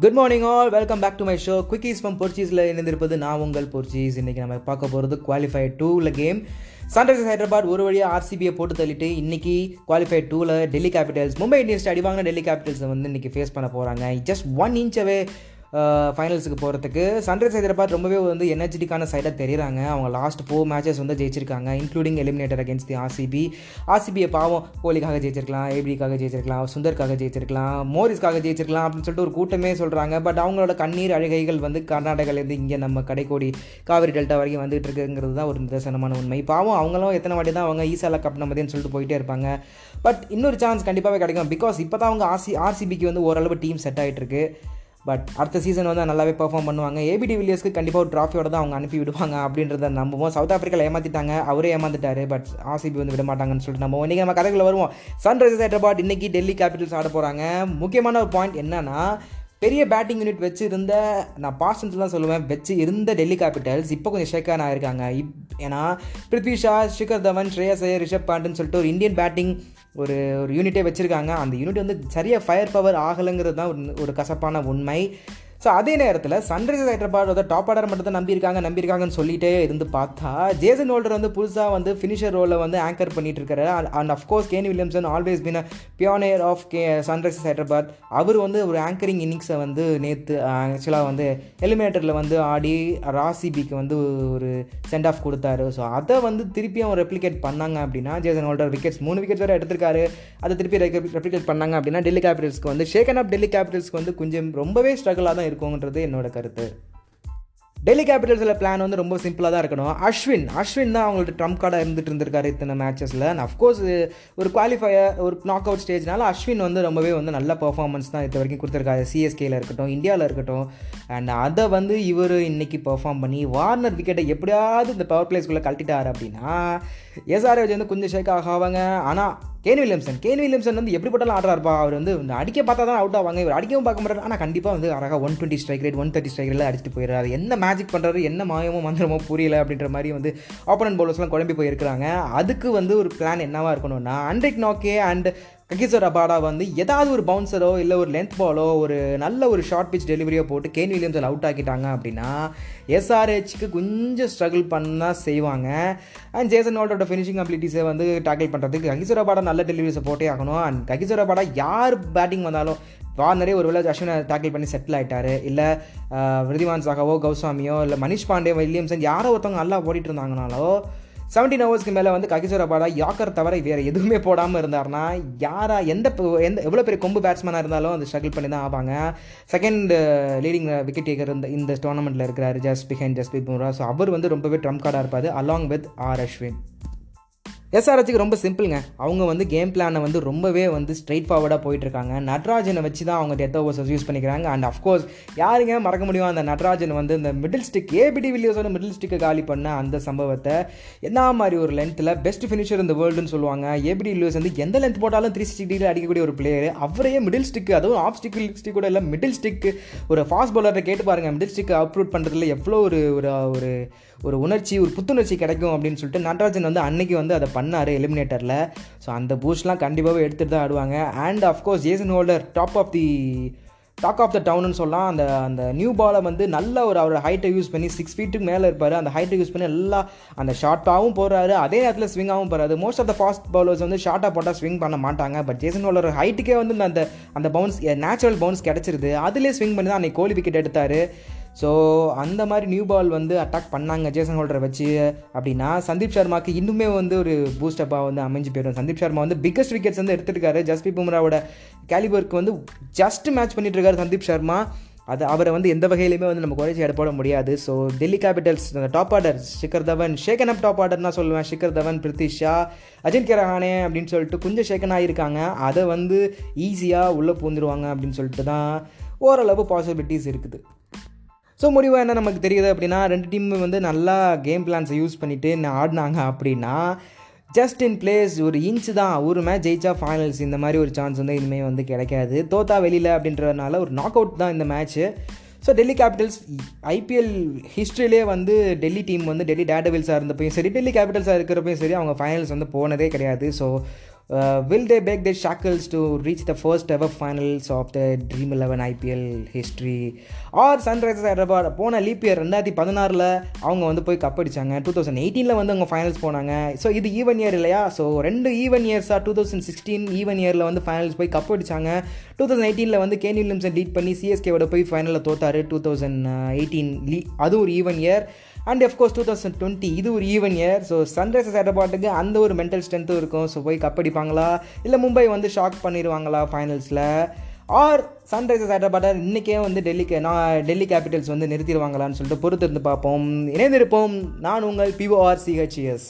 Good morning all welcome back to my show quickies from பொர்ச்சீஸில் இணைந்திருப்பது நான் உங்கள் பொர்ச்சீஸ் இன்றைக்கி நம்ம பார்க்க போகிறது குவாலிஃபை டூவில் கேம் சன்ரைசர்ஸ் ஹைதராபாத் ஒரு வழியாக ஆர்சிபியை போட்டு தள்ளிட்டு இன்றைக்கி குவாலிஃபை டூவில் டெல்லி கேபிட்டல்ஸ் மும்பை இந்தியன்ஸ் அடி வாங்கின டெல்லி கேபிட்டல்ஸை வந்து இன்றைக்கி ஃபேஸ் பண்ண போகிறாங்க ஜஸ்ட் ஒன் இன்ச்சவே ஃபைனல்ஸுக்கு போகிறதுக்கு சன்ரைஸ் ஹைதராபாத் ரொம்பவே வந்து எனர்ஜெட்டிக்கான சைடாக தெரியுறாங்க. அவங்க லாஸ்ட் ஃபோர் மேட்சஸ் வந்து ஜெயிச்சிருக்காங்க including eliminator against the RCB ஆர்சிபியை பாவம் கோலிக்காக ஜெயிச்சிருக்கலாம் ஏபிடிக்காக ஜெயிச்சிருக்கலாம் சுந்தர்க்காக ஜெயிச்சிருக்கலாம் மோரிஸ்க்காக ஜெயிச்சிருக்கலாம் அப்படின்னு சொல்லிட்டு ஒரு கூட்டமே சொல்கிறாங்க பட் அவங்களோட கண்ணீர் அழுகைகள் வந்து கர்நாடகாலேருந்து இங்கே நம்ம கடைக்கோடி காவிரி டெல்டா வரைக்கும் வந்துகிட்டு இருக்குங்கிறது தான் ஒரு நிதர்சனமான உண்மை. பாவம் அவங்களும் எத்தனை வாட்டி தான் அவங்க ஈசாலா கப் நம்மதேன்னு சொல்லிட்டு போயிட்டே இருப்பாங்க. பட் இன்னொரு சான்ஸ் கண்டிப்பாகவே கிடைக்கும். பிகாஸ் இப்போ தான் அவங்க ஆர்சி ஆர்சிபிக்கு வந்து ஓரளவு டீம் செட் ஆகிட்டு இருக்கு. பட் அடுத்த சீசன் வந்து நல்லாவே பெர்ஃபார்ம் பண்ணுவாங்க. ஏபிடி வில்லியர்ஸ்க்கு கண்டிப்பாக ஒரு ட்ராஃபியோட தான் அவங்க அனுப்பி விடுவாங்க அப்படின்றத நம்புவோம். சவுத் ஆஃப்ரிக்காவில் ஏமாற்றிட்டாங்க அவரே ஏமாந்துட்டாரு. பட் ஆர்சிபி வந்து விட மாட்டாங்கன்னு சொல்லிட்டு நம்ம இன்றைக்கி நம்ம கதைகளை வருவோம். சன்ரைசர்ஸ் ஹைதராபாத் இன்னைக்கு டெல்லி கேபிட்டல்ஸ் ஆட போகிறாங்க முக்கியமான ஒரு பாயிண்ட் என்னன்னா பெரிய பேட்டிங் யூனிட் வச்சு இருந்த நான் பாஸ்டன்ஸ் தான் சொல்லுவேன் வச்சு இருந்த டெல்லி கேபிட்டல்ஸ் இப்போ கொஞ்சம் ஷேக்கான ஆயிருக்காங்க. இப் ஏன்னா பிருத்வி ஷா ஷிகர் தவன் ஸ்ரேயஸ் ஐயர் ரிஷப் பாண்டுன்னு சொல்லிட்டு ஒரு இந்தியன் பேட்டிங் ஒரு ஒரு யூனிட்டே வச்சுருக்காங்க. அந்த யூனிட் வந்து சரியாக ஃபயர் பவர் ஆகலைங்கிறது தான் ஒரு கசப்பான உண்மை. ஸோ அதே நேரத்தில் சன்ரைசர்ஸ் ஹைதராபாத் வந்து டாப் ஆர்டர் மட்டும் தான் நம்பியிருக்காங்க நம்பியிருக்காங்கன்னு சொல்லிட்டே இருந்து பார்த்தா ஜேசன் ஹோல்டர் வந்து புதுசாக வந்து ஃபினிஷர் ரோலில் வந்து ஆங்கர் பண்ணிட்டு இருக்காரு and of course Kane Williamson always been pioneer of K Sunrisers Hyderabad அவர் வந்து ஒரு ஆங்கரிங் இன்னிங்ஸை வந்து நேற்று ஆக்சுவலாக வந்து எலிமினேட்டரில் வந்து ஆடி ராசிபிக்கு வந்து ஒரு சென்ட் ஆஃப் கொடுத்தாரு. ஸோ அதை வந்து திருப்பியும் ரெப்ளிகேட் பண்ணாங்க அப்படின்னா ஜேசன் ஹோல்டர் விக்கெட்ஸ் மூணு விக்கெட்ஸ் வேறு எடுத்திருக்காரு. அதை திருப்பி ரெப்ளிகேட் பண்ணாங்க அப்படின்னா டெல்லி கேபிட்டல்ஸ்க்கு வந்து ஷேக்கன் ஆஃப் டெல்லி கேபிட்டல்ஸ்க்கு வந்து கொஞ்சம் ரொம்பவே ஸ்ட்ரகிளாக தான் இருக்குங்கிறது என்னோட கருத்து. டெல்லி கேபிட்டல்ஸில் பிளான் வந்து ரொம்ப சிம்பிளாக தான் இருக்கணும். அஸ்வின் அஸ்வின் தான் அவங்கள்ட்ட ட்ரம்ப் கார்டாக இருந்துட்டு இருந்திருக்காரு இத்தனை மேட்சஸில் அஃப்கோர்ஸ் ஒரு குவாலிஃபையர் ஒரு நாக் அவுட் ஸ்டேஜ்னால அஸ்வின் வந்து ரொம்பவே வந்து நல்ல பர்ஃபார்மன்ஸ் தான் இது வரைக்கும் கொடுத்துருக்காரு. சிஎஸ்கேயில் இருக்கட்டும் இந்தியாவில் இருக்கட்டும். அண்ட் அதை வந்து இவர் இன்றைக்கி பெர்ஃபார்ம் பண்ணி வார்னர் விக்கெட்டை எப்படியாவது இந்த பவர் பிளேஸ்குள்ளே கழட்டிட்டார் அப்படின்னா எஸ்ஆர்ஏஜ் வந்து கொஞ்சம் ஷேக் ஆகாவாங்க ஆனால் கேன் வில்லியம்சன் கேன் வில்லியம்சன் வந்து எப்படி போட்டாலும் ஆடுறாருப்பா அவர் வந்து இந்த அடிக்க பார்த்தா தான் அவுட் ஆவாங்க இவர் அடிக்கவும் பார்க்க மாட்டார். ஆனால் கண்டிப்பாக வந்து அழகாக one twenty strike rate one thirty strike ரேட்டில் அடிச்சுட்டு போயிடுறாரு. என்ன மேஜிக் பண்ணுறாரு என்ன மாயமோ மந்திரமோ புரியல அப்படின்ற மாதிரி வந்து ஆப்போனன்ட் பவுலர்ஸ்லாம் குழம்பி போயிருக்கிறாங்க. அதுக்கு வந்து ஒரு பிளான் என்னவாக இருக்கணும்னா அண்ட்ரிக் நோக்கே அண்ட் ககிசோர அபாடா வந்து ஏதாவது ஒரு பவுன்சரோ இல்லை ஒரு லென்த் பாலோ ஒரு நல்ல ஒரு ஷார்ட் பிச் டெலிவரியோ போட்டு கேன் வில்லியம்ஸில் அவுட் ஆக்கிட்டாங்க அப்படின்னா எஸ்ஆர்ஹெச்க்கு கொஞ்சம் ஸ்ட்ரகிள் பண்ணால் செய்வாங்க. அண்ட் ஜேசன் ஹோல்டரோட ஃபினிஷிங் அபிலிட்டிஸை வந்து டேக்கிள் பண்ணுறதுக்கு ககிசர் அபாடா நல்ல டெலிவரிஸை போட்டே ஆகணும். அண்ட் ககிசர் அபாடா யார் பேட்டிங் வந்தாலும் வார்னரே ஒரு வேளை அஸ்வினை டேக்கிள் பண்ணி செட்டில் ஆகிட்டாரு இல்லை விருதிவான் சாகாவோ கௌசாமியோ இல்லை மனிஷ் பாண்டே வில்லியம்சன் யாரோ ஒருத்தவங்க நல்லா ஓடிட்டு இருந்தாங்கனாலோ செவன்டீன் ஹவர்ஸ்க்கு மேலே வந்து ககிசோர பாடா யாக்கர் தவிர வேறு எதுவுமே போடாமல் இருந்தார்னா யாராக எந்த எந்த எவ்வளோ பெரிய கொம்பு பேட்ஸ்மேனாக இருந்தாலும் அது ஸ்ட்ரகிள் பண்ணி தான் ஆவாங்க செகண்ட் லீடிங் விக்கெட் டேக்கர் இந்த இந்த டோர்னமெண்ட்டில் இருக்கிறார் just behind Jasprit Bumrah so அவர் வந்து ரொம்பவே ட்ரம்ப் கார்டாக இருப்பார் அலாங் வித் ஆர் அஸ்வின் எஸ்ஆர்ஹெச்சுக்கு ரொம்ப சிம்பிளுங்க. அவங்க வந்து கேம் பிளானை வந்து ரொம்பவே வந்து ஸ்ட்ரைட் ஃபார்வர்டாக போயிட்டுருக்காங்க. நட்ராஜனை வச்சு தான் அவங்க டெத் ஓவர்ஸ் யூஸ் பண்ணிக்கிறாங்க. அண்ட் அஃப்கோர்ஸ் யாருங்க மறக்க முடியும் அந்த நட்ராஜன் வந்து இந்த மிடில் ஸ்டிக் ஏபிடி வில்லியர்ஸோட மிடில் ஸ்டிக்கை காலி பண்ண அந்த சம்பவத்தை. என்ன மாதிரி ஒரு லென்த்தில் பெஸ்ட் ஃபினிஷர் இந்த வேர்ல்டுன்னு சொல்லுவாங்க. ஏபிடி வில்லியர்ஸ் வந்து எந்த லென்த் போட்டாலும் த்ரீ சிக்ஸ்டி டிகிரி அடிக்கக்கூடிய ஒரு பிளேயர் அவரையே மிடில் ஸ்டிக் அதுவும் ஆஃப் ஸ்டிக் ஸ்டிக் கூட இல்லை மிடில் ஸ்டிக் ஒரு ஃபாஸ்ட் பவுலரை கேட்டு பாருங்கள் மிடில் ஸ்டிக் அப்ரூட் பண்ணுறதுல எவ்வளோ ஒரு ஒரு ஒரு உணர்ச்சி ஒரு புத்துணர்ச்சி கிடைக்கும் அப்படின்னு சொல்லிட்டு நட்ராஜன் வந்து அன்னைக்கு வந்து அதை பண்ணார் எலிமினேட்டரில் ஸோ அந்த பூஸ்ட்லாம் கண்டிப்பாகவே எடுத்துகிட்டு தான் ஆடுவாங்க. And of course Jason Holder top of the talk of the டவுன்னு சொல்லலாம். அந்த அந்த நியூ பாலை வந்து நல்ல ஒரு அவரோட ஹைட்டை யூஸ் பண்ணி சிக்ஸ் ஃபீட்டுக்கு மேலே இருப்பார். அந்த ஹைட்டை யூஸ் பண்ணி எல்லா அந்த ஷார்ட்டாகவும் போடுறாரு. அதே நேரத்தில் ஸ்விங்காகவும் போகிறாரு most of the fast bowlers வந்து ஷார்ட்டாக போட்டால் ஸ்விங் பண்ண மாட்டாங்க. பட் ஜேசன் ஹோலர் ஹைட்டுக்கே வந்து அந்த அந்த பவுன்ஸ் நேச்சுரல் பவுன்ஸ் கிடச்சிருது. அதிலே ஸ்விங் பண்ணி தான் அன்றைக்கி கோலி விக்கெட் எடுத்தார். ஸோ அந்த மாதிரி நியூ பால் வந்து அட்டாக் பண்ணாங்க ஜேசன் ஹோல்டரை வச்சு. அப்படின்னா சந்தீப் சர்மாக்கு இன்னுமே வந்து ஒரு பூஸ்டப்பாக வந்து அமைஞ்சு போயிடும். சந்தீப் சர்மா வந்து பிக்கஸ்ட் விக்கெட்ஸ் வந்து எடுத்துருக்காரு. ஜஸ்பி பும்ராவோட கேலிபருக்கு வந்து ஜஸ்ட் மேட்ச் பண்ணிட்டு இருக்காரு சந்தீப் சர்மா. அது அவரை வந்து எந்த வகையிலுமே வந்து நம்ம குறைச்சி எடை போட முடியாது. ஸோ டெல்லி கேபிட்டல்ஸ் அந்த top order Shikhar Dhawan shaken up top ஆர்டர்னா சொல்லுவேன். ஷிகர் தவன் பிரித்திஷா அஜின்கே ரஹானே அப்படின்னு சொல்லிட்டு கொஞ்சம் ஷேக்கன் ஆகியிருக்காங்க அதை வந்து ஈஸியாக உள்ளே பூந்துருவாங்க அப்படின்னு சொல்லிட்டு தான் ஓரளவு பாசிபிலிட்டிஸ் இருக்குது. ஸோ முடிவாக என்ன நமக்கு தெரியுது அப்படின்னா ரெண்டு டீமுமே வந்து நல்லா கேம் பிளான்ஸை யூஸ் பண்ணிவிட்டு ஆடினாங்க அப்படின்னா ஜஸ்ட் இன் பிளேஸ் ஒரு இன்ச்சு தான் ஒரு மேட்ச் ஜெயிச்சா ஃபைனல்ஸ் இந்த மாதிரி ஒரு சான்ஸ் வந்து இனிமேல் வந்து கிடைக்காது. தோத்தா வெளியில் அப்படின்றதுனால ஒரு நாக் அவுட் தான் இந்த match so Delhi Capitals IPL ஹிஸ்ட்ரியிலே வந்து டெல்லி டீம் வந்து டெல்லி டேட்டபிள்ஸாக இருந்தப்பையும் சரி டெல்லி கேபிட்டல்ஸாக இருக்கிறப்பையும் சரி அவங்க ஃபைனல்ஸ் வந்து போனதே கிடையாது. So Uh, will they back their shackles to reach the first ever finals of the Dream Eleven IPL history or Sunrisers Hyderabad போன லீப் இயர் ரெண்டாயிரத்தி பதினாறில் அவங்க வந்து போய் கப் அடிச்சாங்க. டூ தௌசண்ட் எயிட்டீனில் வந்து அவங்க ஃபைனல்ஸ் போனாங்க. ஸோ இது ஈவன் இயர் இல்லையா? ஸோ ரெண்டு ஈவன் இயர்ஸாக டூ தௌசண்ட் சிக்ஸ்டீன் ஈவன் இயரில் வந்து ஃபைனல்ஸ் போய் கப் அடித்தாங்க டூ தௌசண்ட் எயிட்டீனில் வந்து கேன் வில்லியம்சன் லீட் பண்ணி சிஎஸ்கேவோட போய் ஃபைனலில் தோத்தாரு. டூ தௌசண்ட் எயிட்டீன் லீ அது ஒரு even year and of course two thousand twenty இது ஒரு ஈவன் இயர் ஸோ சன்ரைசர்ஸ் ஹைதராபாத்துக்கு அந்த ஒரு மென்டல் ஸ்ட்ரென்த்தும் இருக்கும். ஸோ போய் கப் அடிப்பாங்களா? இல்லை மும்பை வந்து ஷாக் பண்ணிடுவாங்களா ஃபைனல்ஸில் ஆர் சன்ரைசர்ஸ் ஹைதராபாத்தை இன்றைக்கே வந்து டெல்லிக்கு நான் டெல்லி கேபிட்டல்ஸ் வந்து நிறுத்திடுவாங்களான்னு சொல்லிட்டு பொறுத்திருந்து பார்ப்போம். இணைந்திருப்போம். நான் உங்கள் பிஓஆர் சிஹெச்எஸ்